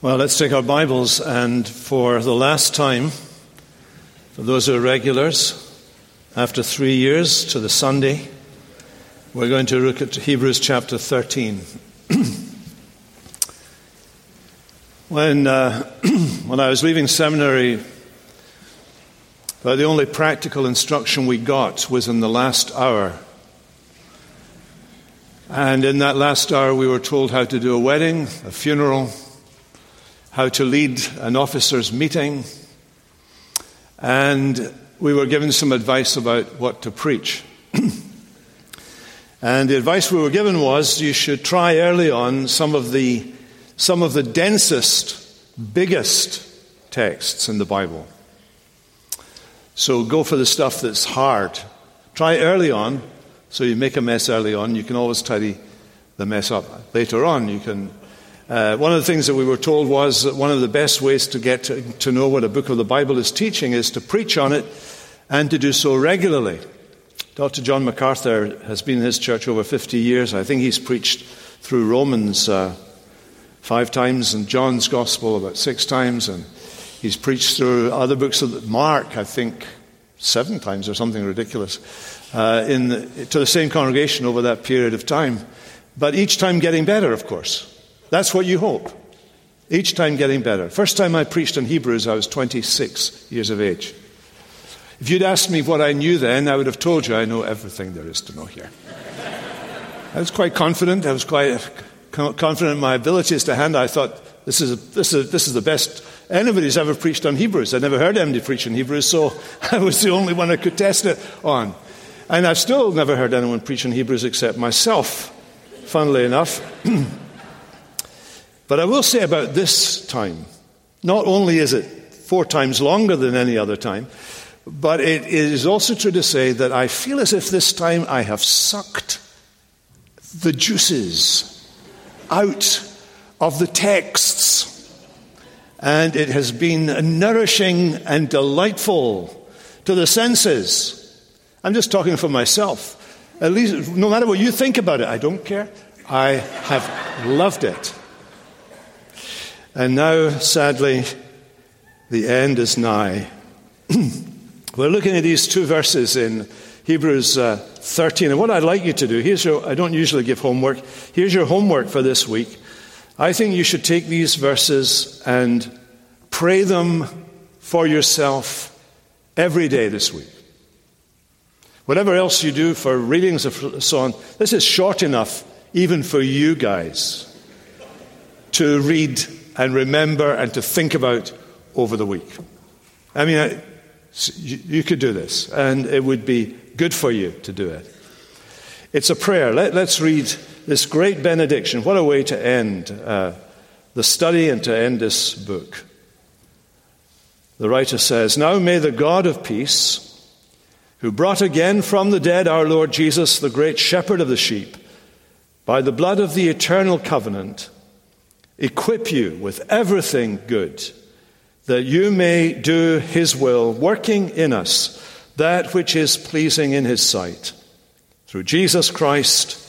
Well, let's take our Bibles and for the last time, for those who are regulars, after three years to the Sunday, we're going to look at Hebrews chapter 13. when, uh, when I was leaving seminary, the only practical instruction we got was in the last hour. And in that last hour, we were told how to do a wedding, a funeral, how to lead an officers' meeting, and we were given some advice about what to preach. and the advice we were given was you should try early on some of the, some of the densest, biggest texts in the Bible. So go for the stuff that's hard. Try early on, so you make a mess early on. You can always tidy the mess up later on. You can uh, one of the things that we were told was that one of the best ways to get to, to know what a book of the Bible is teaching is to preach on it and to do so regularly. Dr. John MacArthur has been in his church over 50 years. I think he's preached through Romans uh, five times and John's Gospel about six times, and he's preached through other books of Mark, I think, seven times or something ridiculous, uh, in the, to the same congregation over that period of time. But each time getting better, of course. That's what you hope. Each time getting better. First time I preached on Hebrews, I was 26 years of age. If you'd asked me what I knew then, I would have told you I know everything there is to know here. I was quite confident. I was quite confident in my abilities to handle. I thought, this is, this, is this is the best anybody's ever preached on Hebrews. I'd never heard anybody preach on Hebrews, so I was the only one I could test it on. And I've still never heard anyone preach on Hebrews except myself, funnily enough. But I will say about this time, not only is it four times longer than any other time, but it is also true to say that I feel as if this time I have sucked the juices out of the texts. And it has been nourishing and delightful to the senses. I'm just talking for myself. At least, no matter what you think about it, I don't care. I have loved it. And now, sadly, the end is nigh. We're looking at these two verses in Hebrews uh, 13. And what I'd like you to do, here's your, I don't usually give homework. Here's your homework for this week. I think you should take these verses and pray them for yourself every day this week. Whatever else you do for readings and so on, this is short enough even for you guys to read and remember and to think about over the week. I mean, I, you could do this, and it would be good for you to do it. It's a prayer. Let, us read this great benediction. What a way to end uh, the study and to end this book. The writer says, Now may the God of peace, who brought again from the dead our Lord Jesus, the great shepherd of the sheep, by the blood of the eternal covenant, equip you with everything good, that you may do his will, working in us that which is pleasing in his sight. Through Jesus Christ,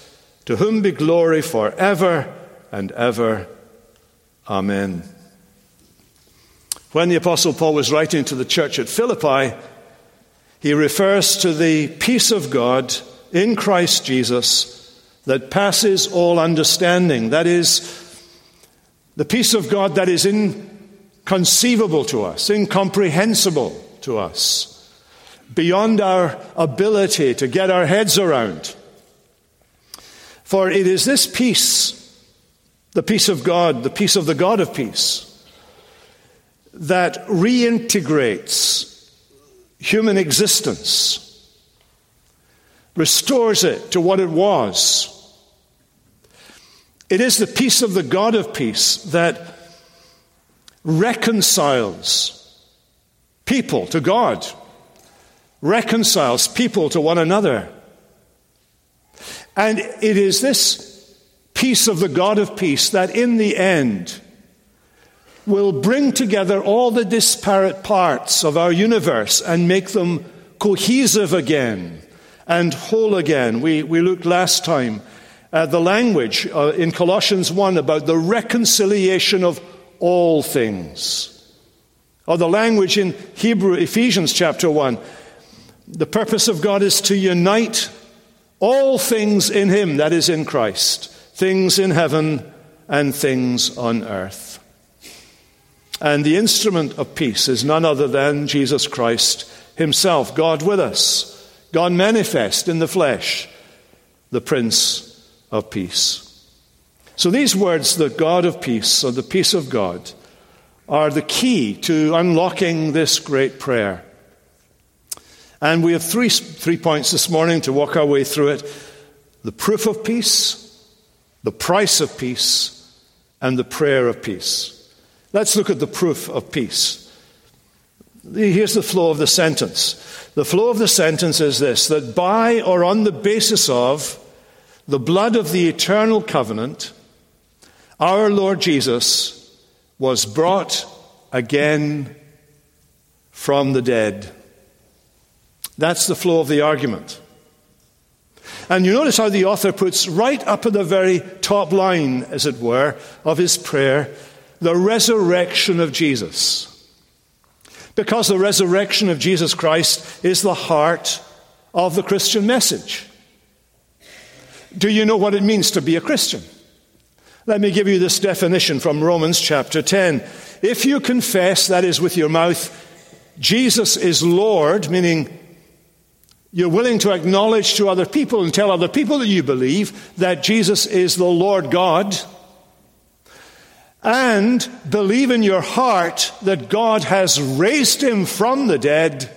to whom be glory forever and ever. Amen. When the Apostle Paul was writing to the church at Philippi, he refers to the peace of God in Christ Jesus that passes all understanding. That is, the peace of God that is inconceivable to us, incomprehensible to us, beyond our ability to get our heads around. For it is this peace, the peace of God, the peace of the God of peace, that reintegrates human existence, restores it to what it was it is the peace of the God of peace that reconciles people to God, reconciles people to one another. And it is this peace of the God of peace that in the end will bring together all the disparate parts of our universe and make them cohesive again and whole again. We, we looked last time uh, the language uh, in Colossians 1 about the reconciliation of all things. Or the language in Hebrew, Ephesians chapter 1. The purpose of God is to unite all things in Him, that is, in Christ, things in heaven and things on earth. And the instrument of peace is none other than Jesus Christ Himself, God with us, God manifest in the flesh, the Prince of Peace. So these words, the God of peace, or the peace of God, are the key to unlocking this great prayer. And we have three, three points this morning to walk our way through it the proof of peace, the price of peace, and the prayer of peace. Let's look at the proof of peace. Here's the flow of the sentence. The flow of the sentence is this that by or on the basis of the blood of the eternal covenant, our Lord Jesus was brought again from the dead. That's the flow of the argument. And you notice how the author puts right up at the very top line, as it were, of his prayer, the resurrection of Jesus. Because the resurrection of Jesus Christ is the heart of the Christian message. Do you know what it means to be a Christian? Let me give you this definition from Romans chapter 10. If you confess, that is, with your mouth, Jesus is Lord, meaning you're willing to acknowledge to other people and tell other people that you believe that Jesus is the Lord God, and believe in your heart that God has raised him from the dead,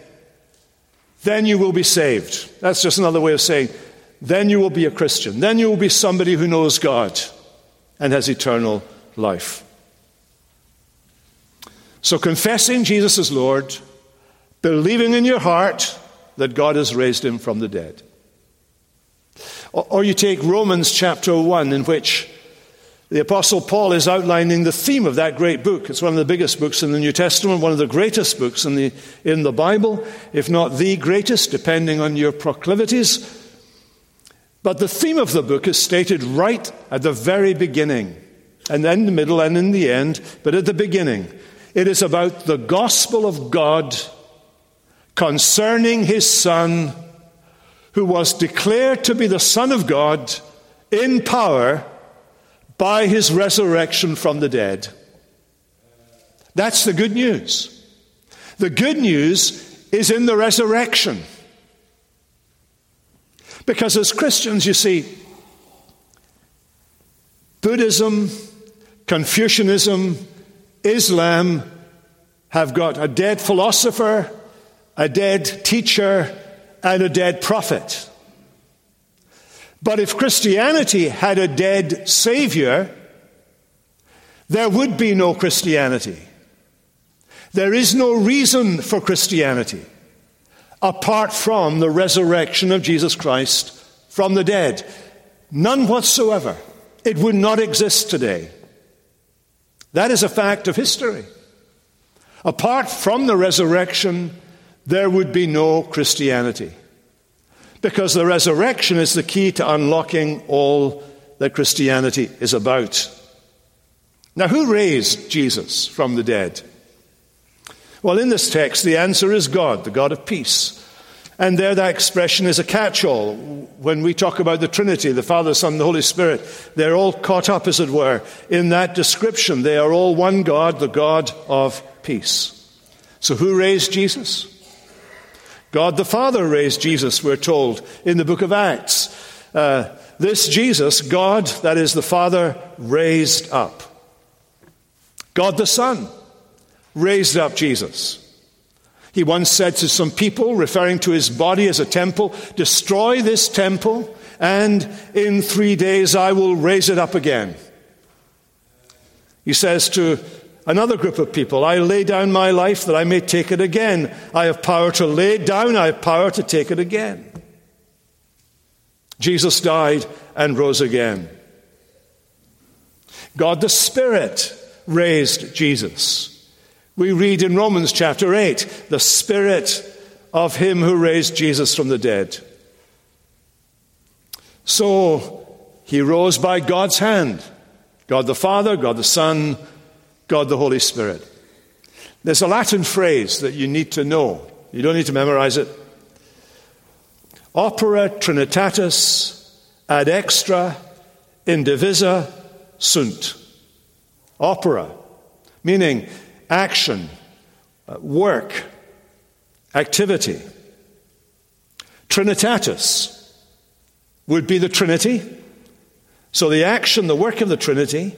then you will be saved. That's just another way of saying, then you will be a Christian. Then you will be somebody who knows God and has eternal life. So, confessing Jesus as Lord, believing in your heart that God has raised him from the dead. Or, you take Romans chapter 1, in which the Apostle Paul is outlining the theme of that great book. It's one of the biggest books in the New Testament, one of the greatest books in the, in the Bible, if not the greatest, depending on your proclivities. But the theme of the book is stated right at the very beginning, and then the middle and in the end, but at the beginning. It is about the gospel of God concerning his Son, who was declared to be the Son of God in power by his resurrection from the dead. That's the good news. The good news is in the resurrection. Because as Christians, you see, Buddhism, Confucianism, Islam have got a dead philosopher, a dead teacher, and a dead prophet. But if Christianity had a dead Savior, there would be no Christianity. There is no reason for Christianity apart from the resurrection of Jesus Christ from the dead. None whatsoever. It would not exist today. That is a fact of history. Apart from the resurrection, there would be no Christianity. Because the resurrection is the key to unlocking all that Christianity is about. Now, who raised Jesus from the dead? Well, in this text, the answer is God, the God of peace. And there, that expression is a catch all. When we talk about the Trinity, the Father, Son, and the Holy Spirit, they're all caught up, as it were, in that description. They are all one God, the God of peace. So, who raised Jesus? God the Father raised Jesus, we're told in the book of Acts. Uh, this Jesus, God, that is the Father, raised up. God the Son raised up Jesus. He once said to some people, referring to his body as a temple, Destroy this temple, and in three days I will raise it up again. He says to another group of people, I lay down my life that I may take it again. I have power to lay it down, I have power to take it again. Jesus died and rose again. God the Spirit raised Jesus. We read in Romans chapter 8 the Spirit of Him who raised Jesus from the dead. So he rose by God's hand God the Father, God the Son, God the Holy Spirit. There's a Latin phrase that you need to know. You don't need to memorize it. Opera Trinitatis ad extra indivisa sunt. Opera, meaning action, uh, work, activity. Trinitatis would be the Trinity. So the action, the work of the Trinity,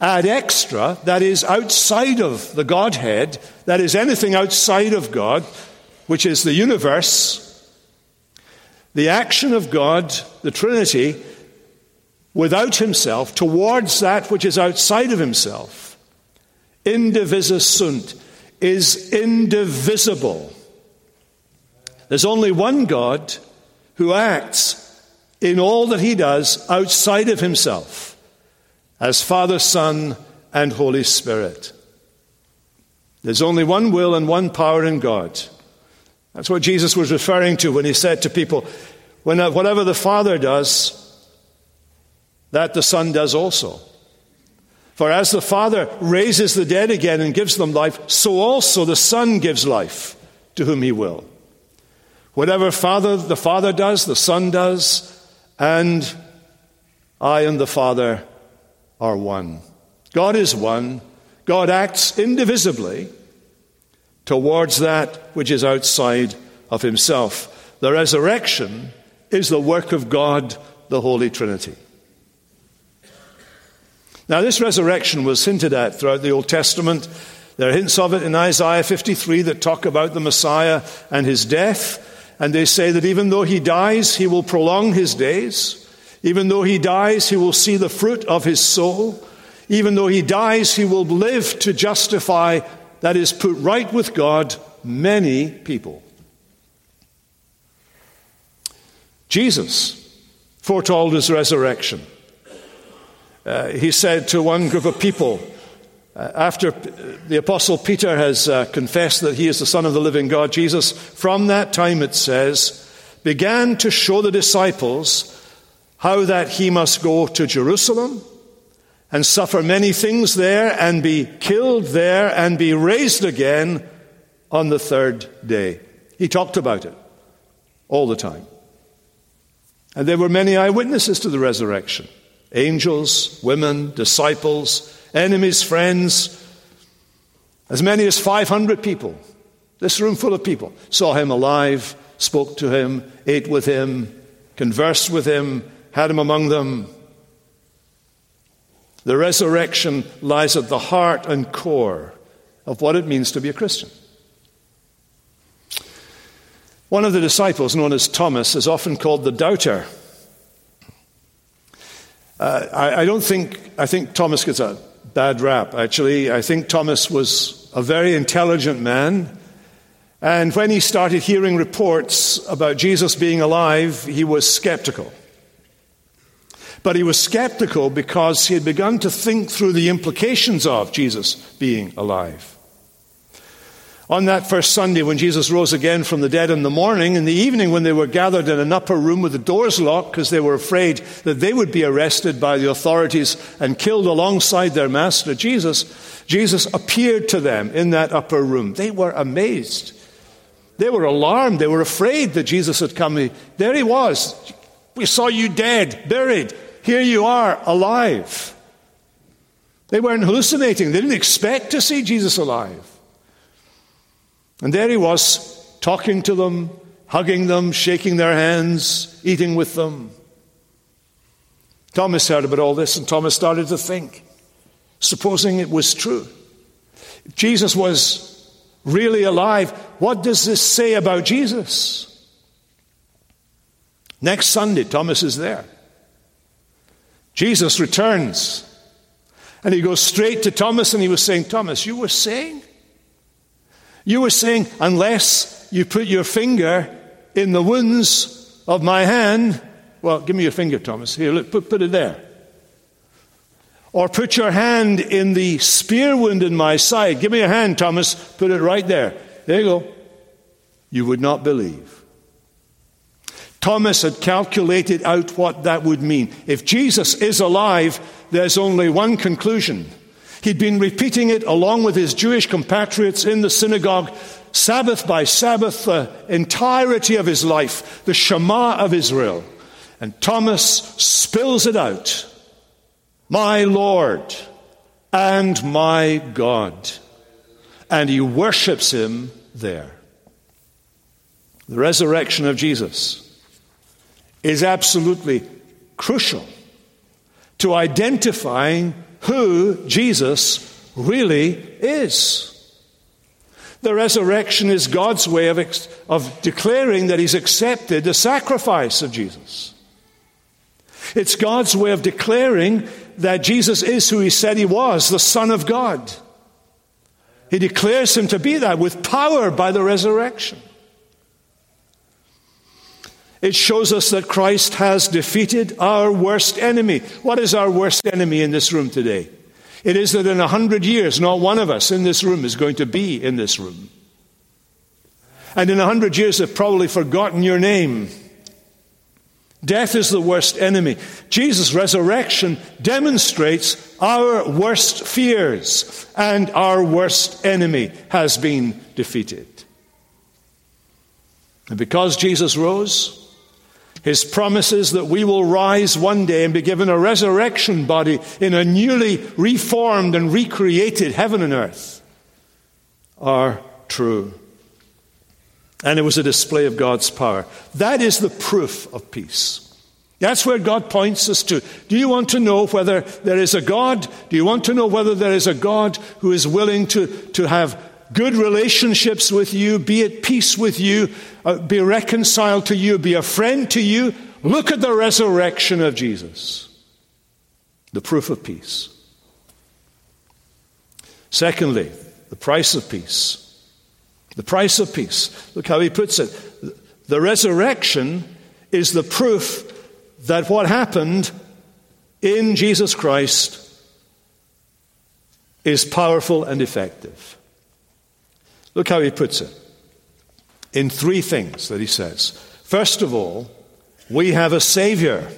ad extra, that is outside of the Godhead, that is anything outside of God, which is the universe, the action of God, the Trinity, without himself, towards that which is outside of himself, indivisa sunt, is indivisible. There's only one God who acts in all that he does outside of himself as Father, Son, and Holy Spirit. There's only one will and one power in God. That's what Jesus was referring to when he said to people, whatever the Father does, that the Son does also. For as the Father raises the dead again and gives them life, so also the Son gives life to whom he will. Whatever Father the Father does, the Son does, and I and the Father are one. God is one. God acts indivisibly towards that which is outside of himself. The resurrection is the work of God, the Holy Trinity. Now, this resurrection was hinted at throughout the Old Testament. There are hints of it in Isaiah 53 that talk about the Messiah and his death. And they say that even though he dies, he will prolong his days. Even though he dies, he will see the fruit of his soul. Even though he dies, he will live to justify, that is, put right with God, many people. Jesus foretold his resurrection. Uh, he said to one group of people, uh, after the Apostle Peter has uh, confessed that he is the Son of the living God, Jesus, from that time, it says, began to show the disciples how that he must go to Jerusalem and suffer many things there and be killed there and be raised again on the third day. He talked about it all the time. And there were many eyewitnesses to the resurrection angels, women, disciples, enemies, friends. As many as 500 people, this room full of people, saw him alive, spoke to him, ate with him, conversed with him, had him among them. The resurrection lies at the heart and core of what it means to be a Christian. One of the disciples, known as Thomas, is often called the doubter. Uh, I, I, don't think, I think Thomas gets a bad rap, actually. I think Thomas was a very intelligent man. And when he started hearing reports about Jesus being alive, he was skeptical. But he was skeptical because he had begun to think through the implications of Jesus being alive. On that first Sunday, when Jesus rose again from the dead in the morning, in the evening, when they were gathered in an upper room with the doors locked because they were afraid that they would be arrested by the authorities and killed alongside their master, Jesus, Jesus appeared to them in that upper room. They were amazed. They were alarmed. They were afraid that Jesus had come. There he was. We saw you dead, buried. Here you are, alive. They weren't hallucinating. They didn't expect to see Jesus alive. And there he was, talking to them, hugging them, shaking their hands, eating with them. Thomas heard about all this, and Thomas started to think, supposing it was true. If Jesus was really alive, what does this say about Jesus? Next Sunday, Thomas is there. Jesus returns. And he goes straight to Thomas and he was saying, Thomas, you were saying you were saying, unless you put your finger in the wounds of my hand, well, give me your finger, Thomas. Here, look, put, put it there. Or put your hand in the spear wound in my side. Give me your hand, Thomas. Put it right there. There you go. You would not believe. Thomas had calculated out what that would mean. If Jesus is alive, there's only one conclusion He'd been repeating it along with his Jewish compatriots in the synagogue, Sabbath by Sabbath, the entirety of his life, the Shema of Israel. And Thomas spills it out My Lord and my God. And he worships him there. The resurrection of Jesus is absolutely crucial to identifying who Jesus really is. The resurrection is God's way of, of declaring that He's accepted the sacrifice of Jesus. It's God's way of declaring that Jesus is who He said He was, the Son of God. He declares Him to be that with power by the resurrection. It shows us that Christ has defeated our worst enemy. What is our worst enemy in this room today? It is that in a hundred years, not one of us in this room is going to be in this room. And in a hundred years, they've probably forgotten your name. Death is the worst enemy. Jesus' resurrection demonstrates our worst fears, and our worst enemy has been defeated. And because Jesus rose, his promises that we will rise one day and be given a resurrection body in a newly reformed and recreated heaven and earth are true. And it was a display of God's power. That is the proof of peace. That's where God points us to. Do you want to know whether there is a God? Do you want to know whether there is a God who is willing to, to have good relationships with you, be at peace with you, uh, be reconciled to you, be a friend to you. Look at the resurrection of Jesus, the proof of peace. Secondly, the price of peace. The price of peace. Look how he puts it. The resurrection is the proof that what happened in Jesus Christ is powerful and effective. Look how he puts it in three things that he says. First of all, we have a Savior,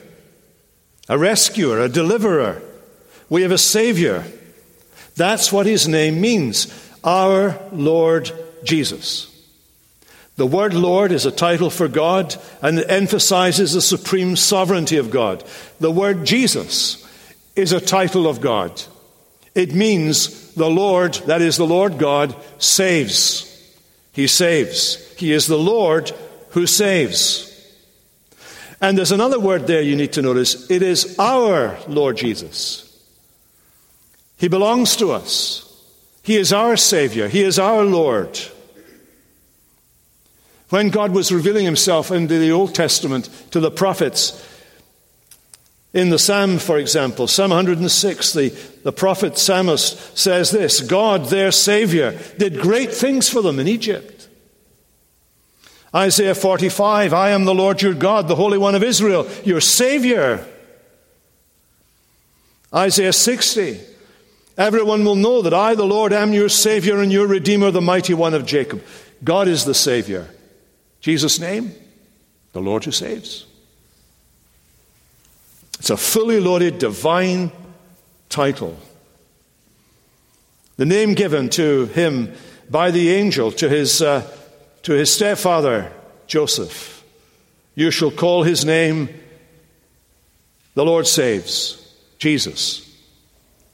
a rescuer, a deliverer. We have a Savior. That's what his name means our Lord Jesus. The word Lord is a title for God and it emphasizes the supreme sovereignty of God. The word Jesus is a title of God. It means the Lord, that is, the Lord God, saves. He saves. He is the Lord who saves. And there's another word there you need to notice it is our Lord Jesus. He belongs to us. He is our Savior. He is our Lord. When God was revealing Himself in the Old Testament to the prophets, in the Psalm, for example, Psalm 106, the, the prophet psalmist says this God, their Savior, did great things for them in Egypt. Isaiah 45, I am the Lord your God, the Holy One of Israel, your Savior. Isaiah 60, everyone will know that I, the Lord, am your Savior and your Redeemer, the mighty one of Jacob. God is the Savior. Jesus' name, the Lord who saves. It's a fully loaded divine title. The name given to him by the angel to his, uh, to his stepfather, Joseph. You shall call his name, the Lord saves, Jesus,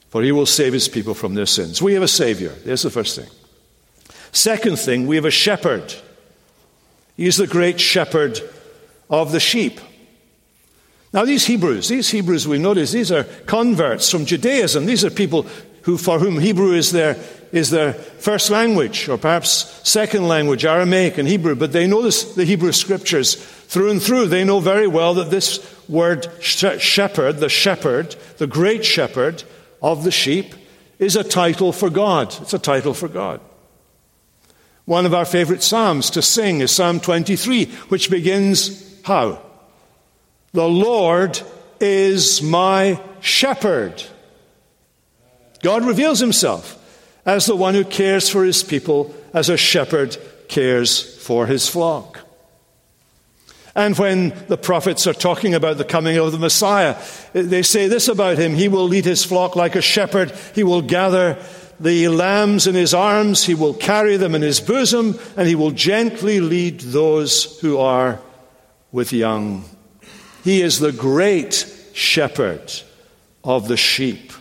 for he will save his people from their sins. We have a Savior. There's the first thing. Second thing, we have a shepherd. He's the great shepherd of the sheep. Now, these Hebrews, these Hebrews we notice, these are converts from Judaism. These are people who, for whom Hebrew is their, is their first language, or perhaps second language, Aramaic and Hebrew, but they know this, the Hebrew scriptures through and through. They know very well that this word shepherd, the shepherd, the great shepherd of the sheep, is a title for God. It's a title for God. One of our favorite psalms to sing is Psalm 23, which begins how? The Lord is my shepherd. God reveals himself as the one who cares for his people as a shepherd cares for his flock. And when the prophets are talking about the coming of the Messiah, they say this about him He will lead his flock like a shepherd, he will gather the lambs in his arms, he will carry them in his bosom, and he will gently lead those who are with young. He is the great shepherd of the sheep.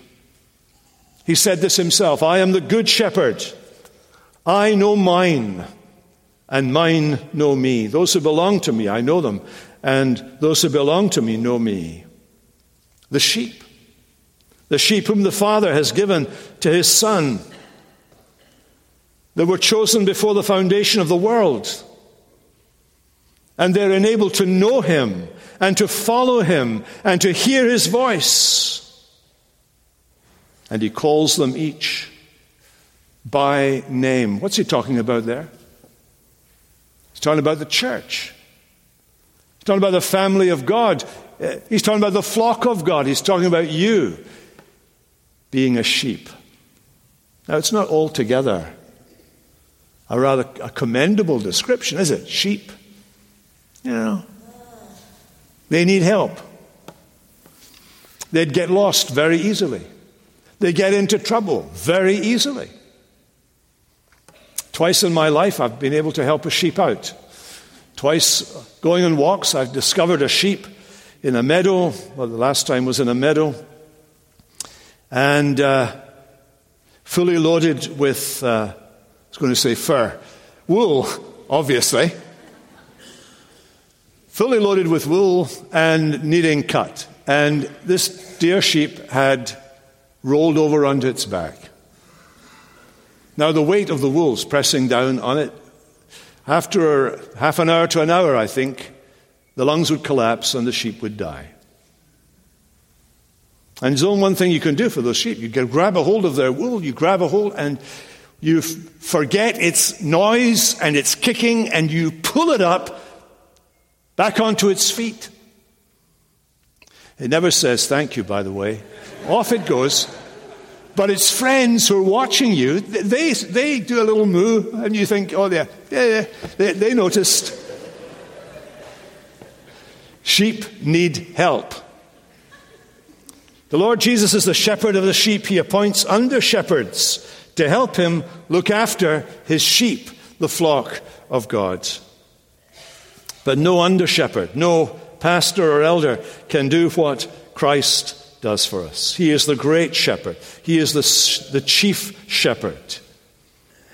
He said this himself I am the good shepherd. I know mine, and mine know me. Those who belong to me, I know them, and those who belong to me know me. The sheep the sheep whom the Father has given to his Son, that were chosen before the foundation of the world. And they're enabled to know him and to follow him and to hear his voice. And he calls them each by name. What's he talking about there? He's talking about the church. He's talking about the family of God. Uh, he's talking about the flock of God. He's talking about you being a sheep. Now, it's not altogether a rather a commendable description, is it? Sheep. You know, they need help. They'd get lost very easily. They get into trouble very easily. Twice in my life, I've been able to help a sheep out. Twice going on walks, I've discovered a sheep in a meadow. Well, the last time was in a meadow and uh, fully loaded with, uh, I was going to say fur, wool, obviously. Fully loaded with wool and needing cut. And this dear sheep had rolled over onto its back. Now, the weight of the wool's pressing down on it. After half an hour to an hour, I think, the lungs would collapse and the sheep would die. And there's only one thing you can do for those sheep. You grab a hold of their wool, you grab a hold, and you forget its noise and its kicking, and you pull it up back onto its feet. It never says thank you, by the way. Off it goes. But its friends who are watching you, they, they do a little moo, and you think, oh, yeah, yeah, they, they noticed. Sheep need help. The Lord Jesus is the shepherd of the sheep. He appoints under shepherds to help him look after his sheep, the flock of God. But no under shepherd, no pastor or elder can do what Christ does for us. He is the great shepherd, he is the, the chief shepherd.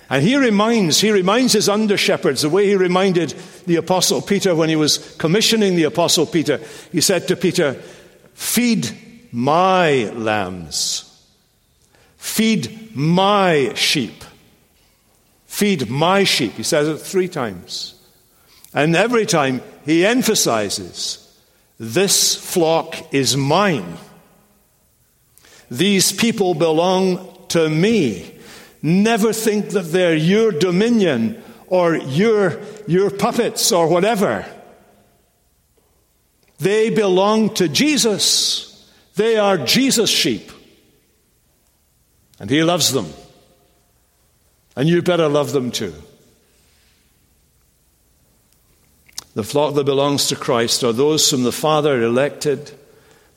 And he reminds, he reminds his under shepherds the way he reminded the apostle Peter when he was commissioning the apostle Peter. He said to Peter, Feed my lambs. Feed my sheep. Feed my sheep. He says it three times. And every time he emphasizes, this flock is mine. These people belong to me. Never think that they're your dominion or your, your puppets or whatever. They belong to Jesus. They are Jesus' sheep. And He loves them. And you better love them too. The flock that belongs to Christ are those whom the Father elected,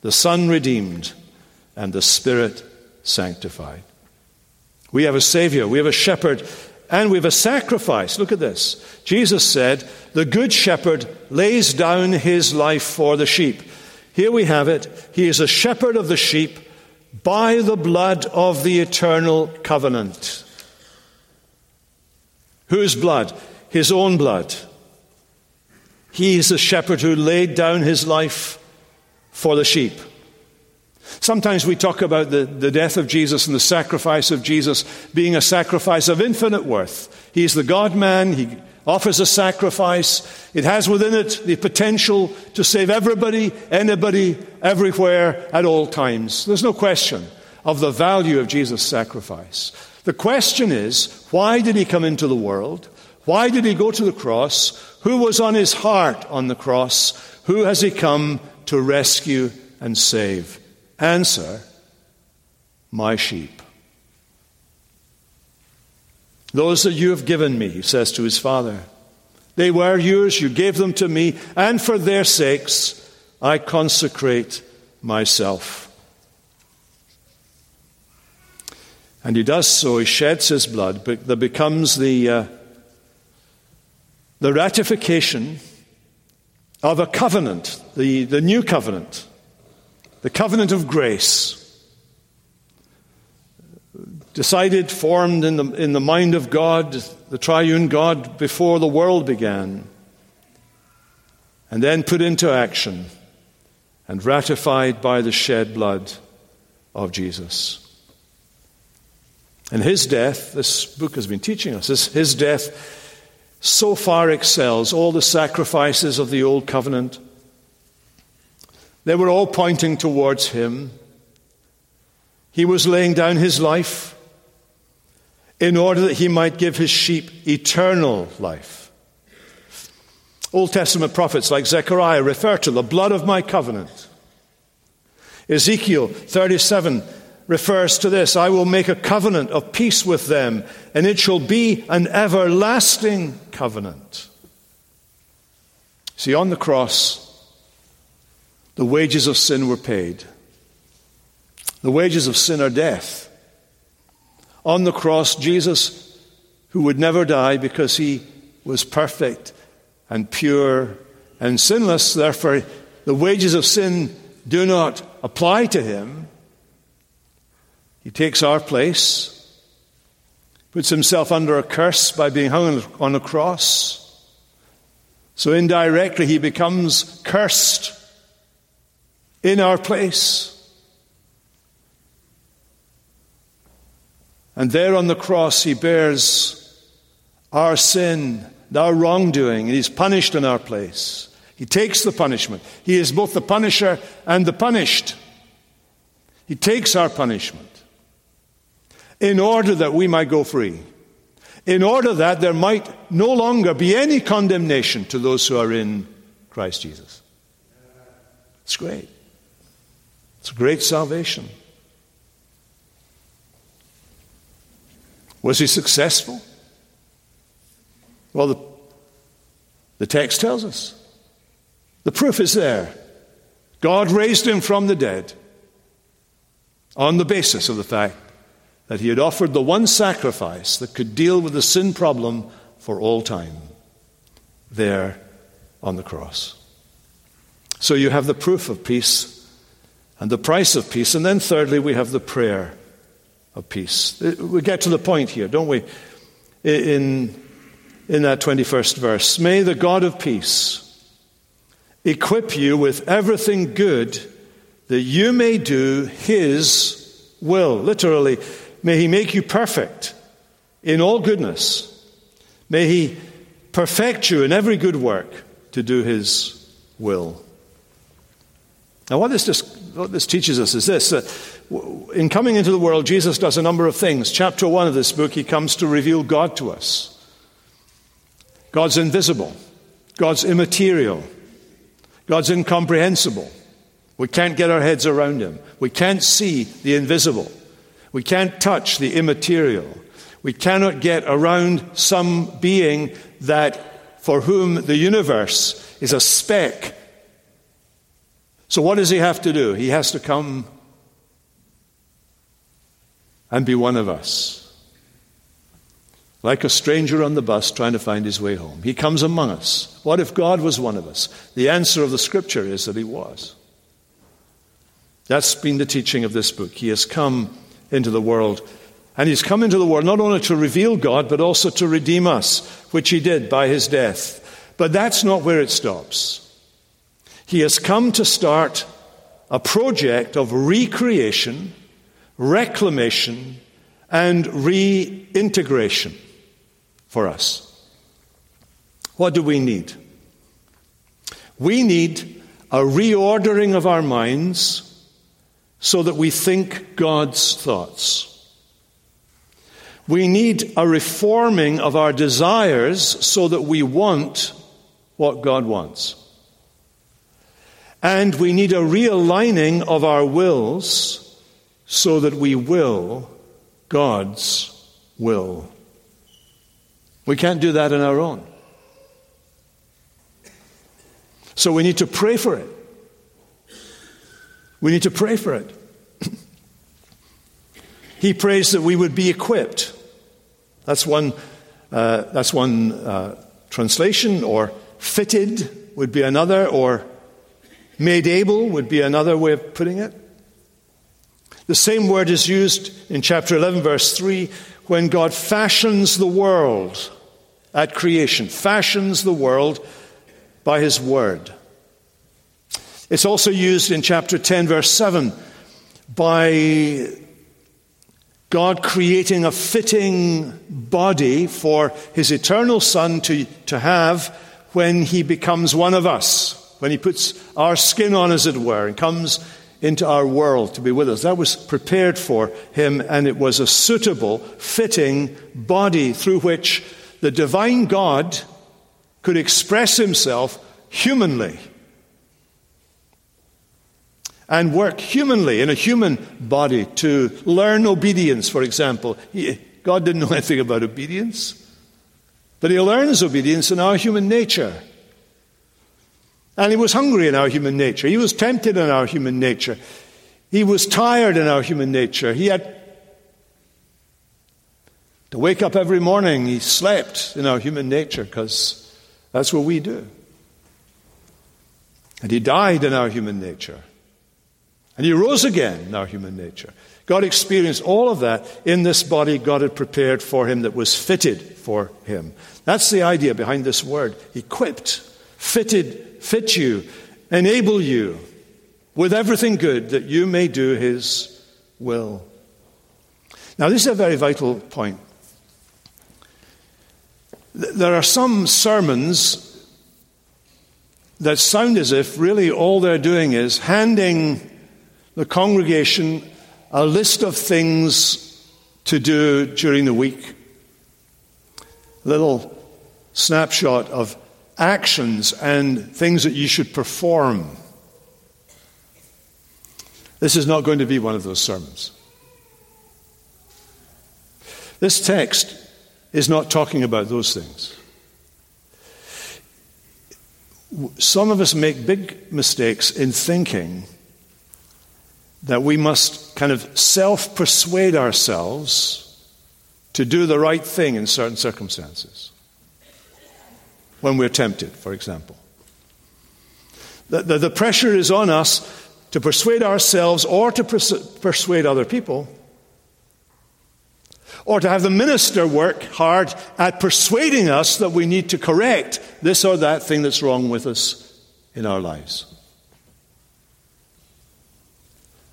the Son redeemed, and the Spirit sanctified. We have a Savior, we have a shepherd, and we have a sacrifice. Look at this. Jesus said, The good shepherd lays down his life for the sheep. Here we have it. He is a shepherd of the sheep by the blood of the eternal covenant. Whose blood? His own blood. He is a shepherd who laid down his life for the sheep. Sometimes we talk about the, the death of Jesus and the sacrifice of Jesus being a sacrifice of infinite worth. He's the God man, he offers a sacrifice. It has within it the potential to save everybody, anybody, everywhere, at all times. There's no question of the value of Jesus' sacrifice. The question is why did he come into the world? Why did he go to the cross? Who was on his heart on the cross? Who has he come to rescue and save? Answer my sheep. Those that you have given me, he says to his father, They were yours, you gave them to me, and for their sakes I consecrate myself. And he does so, he sheds his blood, but there becomes the, uh, the ratification of a covenant, the, the new covenant, the covenant of grace. Decided, formed in the, in the mind of God, the triune God, before the world began, and then put into action and ratified by the shed blood of Jesus. And his death, this book has been teaching us, his, his death so far excels all the sacrifices of the old covenant. They were all pointing towards him. He was laying down his life in order that he might give his sheep eternal life. Old Testament prophets like Zechariah refer to the blood of my covenant. Ezekiel 37 refers to this I will make a covenant of peace with them, and it shall be an everlasting covenant. See, on the cross, the wages of sin were paid. The wages of sin are death. On the cross, Jesus, who would never die because he was perfect and pure and sinless, therefore, the wages of sin do not apply to him. He takes our place, puts himself under a curse by being hung on a cross. So indirectly, he becomes cursed in our place. And there on the cross, he bears our sin, our wrongdoing, and he's punished in our place. He takes the punishment. He is both the punisher and the punished. He takes our punishment in order that we might go free, in order that there might no longer be any condemnation to those who are in Christ Jesus. It's great. It's great salvation. Was he successful? Well, the, the text tells us. The proof is there. God raised him from the dead on the basis of the fact that he had offered the one sacrifice that could deal with the sin problem for all time there on the cross. So you have the proof of peace and the price of peace. And then, thirdly, we have the prayer of peace. Uh, we get to the point here, don't we? In, in that 21st verse. May the God of peace equip you with everything good that you may do his will. Literally, May He make you perfect in all goodness. May He perfect you in every good work to do His will. Now, what this, just, what this teaches us is this in coming into the world, Jesus does a number of things. Chapter 1 of this book, He comes to reveal God to us. God's invisible, God's immaterial, God's incomprehensible. We can't get our heads around Him, we can't see the invisible. We can't touch the immaterial. We cannot get around some being that for whom the universe is a speck. So, what does he have to do? He has to come and be one of us. Like a stranger on the bus trying to find his way home. He comes among us. What if God was one of us? The answer of the scripture is that he was. That's been the teaching of this book. He has come into the world. And he's come into the world not only to reveal God, but also to redeem us, which he did by his death. But that's not where it stops. He has come to start a project of recreation, reclamation, and reintegration for us. What do we need? We need a reordering of our minds so that we think God's thoughts. We need a reforming of our desires so that we want what God wants. And we need a realigning of our wills so that we will God's will. We can't do that on our own. So we need to pray for it. We need to pray for it. he prays that we would be equipped. That's one, uh, that's one uh, translation, or fitted would be another, or made able would be another way of putting it. The same word is used in chapter 11, verse 3, when God fashions the world at creation, fashions the world by his word. It's also used in chapter 10, verse 7, by God creating a fitting body for his eternal Son to, to have when he becomes one of us, when he puts our skin on, as it were, and comes into our world to be with us. That was prepared for him, and it was a suitable, fitting body through which the divine God could express himself humanly and work humanly in a human body to learn obedience, for example. He, God didn't know anything about obedience, but He learns obedience in our human nature. And He was hungry in our human nature. He was tempted in our human nature. He was tired in our human nature. He had to wake up every morning. He slept in our human nature because that's what we do. And He died in our human nature. And he rose again in our human nature. God experienced all of that in this body God had prepared for him that was fitted for him. That's the idea behind this word equipped, fitted, fit you, enable you with everything good that you may do his will. Now, this is a very vital point. There are some sermons that sound as if really all they're doing is handing the congregation a list of things to do during the week. A little snapshot of actions and things that you should perform. This is not going to be one of those sermons. This text is not talking about those things. Some of us make big mistakes in thinking that we must kind of self persuade ourselves to do the right thing in certain circumstances. When we're tempted, for example. The, the, the pressure is on us to persuade ourselves or to pers- persuade other people, or to have the minister work hard at persuading us that we need to correct this or that thing that's wrong with us in our lives.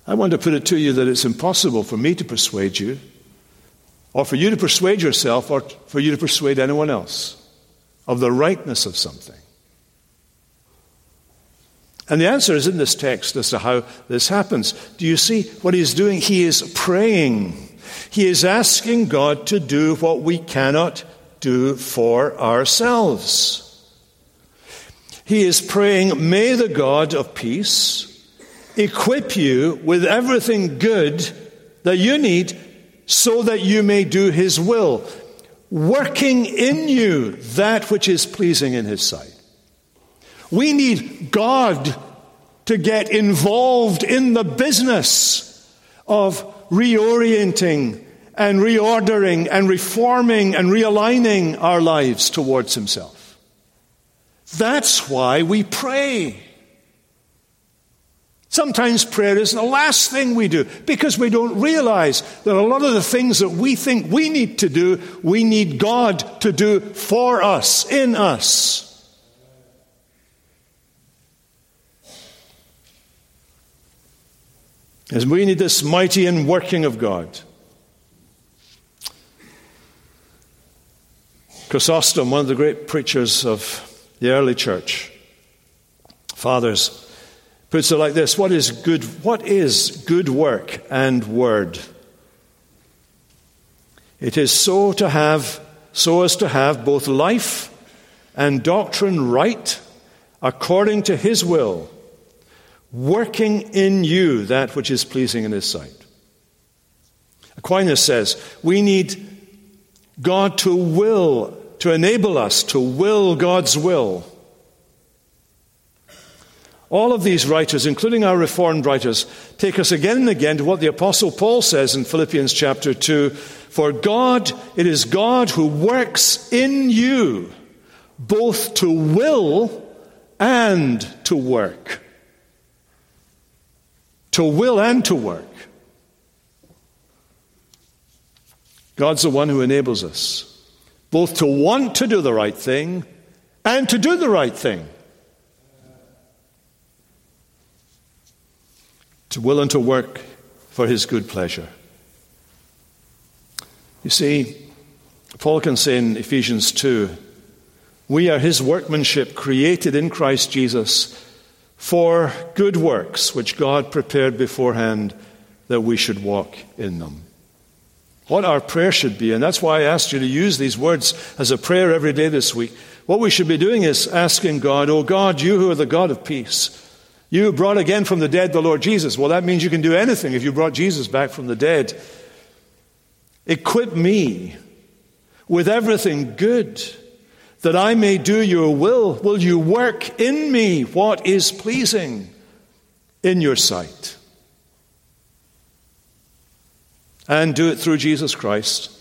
I want to put it to you that it's impossible for me to persuade you, or for you to persuade yourself, or for you to persuade anyone else of the rightness of something. And the answer is in this text as to how this happens. Do you see what he's doing? He is praying. He is asking God to do what we cannot do for ourselves. He is praying, May the God of peace equip you with everything good that you need so that you may do His will, working in you that which is pleasing in His sight. We need God to get involved in the business of reorienting and reordering and reforming and realigning our lives towards Himself. That's why we pray. Sometimes prayer is the last thing we do because we don't realize that a lot of the things that we think we need to do, we need God to do for us, in us. As we need this mighty and working of God. Chrysostom, one of the great preachers of the early church, fathers, puts it like this What is good, what is good work and word? It is so to have, so as to have both life and doctrine right according to his will, working in you that which is pleasing in his sight. Aquinas says we need God to will, to enable us to will God's will All of these writers, including our Reformed writers, take us again and again to what the Apostle Paul says in Philippians chapter 2 For God, it is God who works in you both to will and to work. To will and to work. God's the one who enables us both to want to do the right thing and to do the right thing. To will to work for his good pleasure. You see, Paul can say in Ephesians 2 we are his workmanship created in Christ Jesus for good works which God prepared beforehand that we should walk in them. What our prayer should be, and that's why I asked you to use these words as a prayer every day this week. What we should be doing is asking God, Oh God, you who are the God of peace, you brought again from the dead the Lord Jesus. Well, that means you can do anything if you brought Jesus back from the dead. Equip me with everything good that I may do your will. Will you work in me what is pleasing in your sight? And do it through Jesus Christ.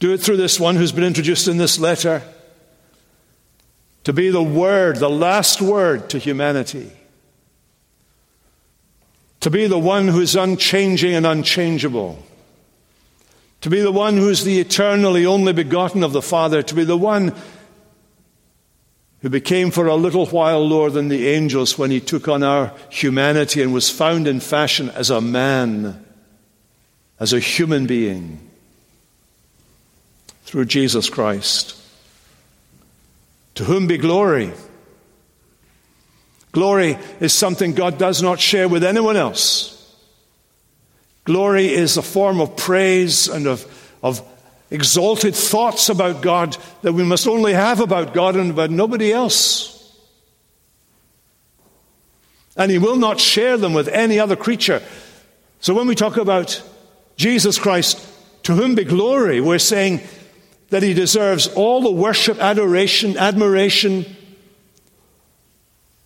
Do it through this one who's been introduced in this letter to be the word, the last word to humanity. To be the one who is unchanging and unchangeable to be the one who's the eternally only begotten of the Father, to be the one who became for a little while lower than the angels when he took on our humanity and was found in fashion as a man, as a human being, through Jesus Christ. To whom be glory? Glory is something God does not share with anyone else. Glory is a form of praise and of, of exalted thoughts about God that we must only have about God and about nobody else. And He will not share them with any other creature. So when we talk about Jesus Christ, to whom be glory, we're saying that He deserves all the worship, adoration, admiration,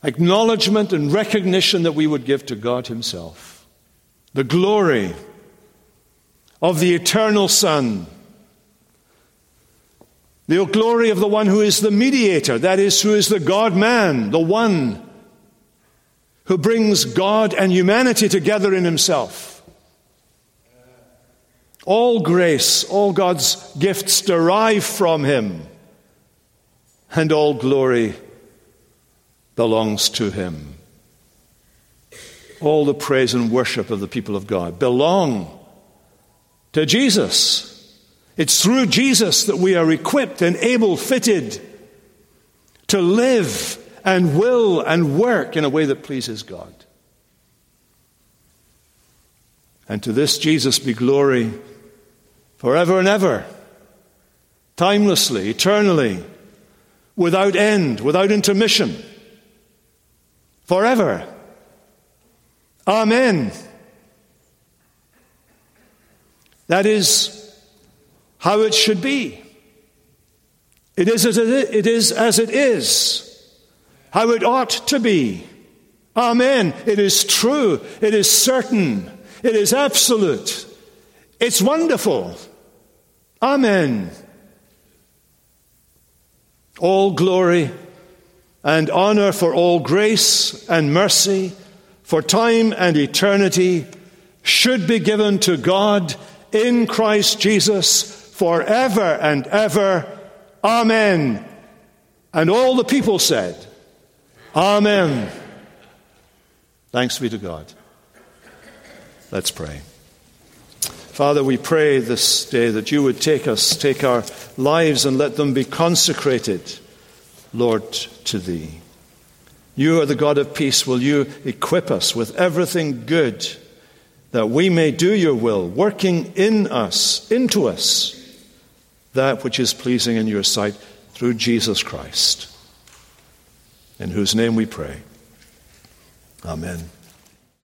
acknowledgement, and recognition that we would give to God Himself the glory of the eternal Son, the glory of the one who is the mediator, that is, who is the God man, the one who brings God and humanity together in himself. All grace, all God's gifts derive from him, and all glory belongs to him all the praise and worship of the people of God belong to Jesus. It's through Jesus that we are equipped and able, fitted to live and will and work in a way that pleases God. And to this Jesus be glory forever and ever, timelessly, eternally, without end, without intermission, forever. Amen. That is how it should be. It is as it is, as it is, how it ought to be. Amen. It is true. It is certain. It is absolute. It's wonderful. Amen. All glory and honor for all grace and mercy for time and eternity should be given to God in Christ Jesus forever and ever. Amen. And all the people said, Amen. Thanks be to God. Let's pray. Father, we pray this day that you would take us, take our lives, and let them be consecrated, Lord, to Thee. You are the God of peace. Will you equip us with everything good that we may do your will, working in us, into us, that which is pleasing in your sight through Jesus Christ, in whose name we pray. Amen.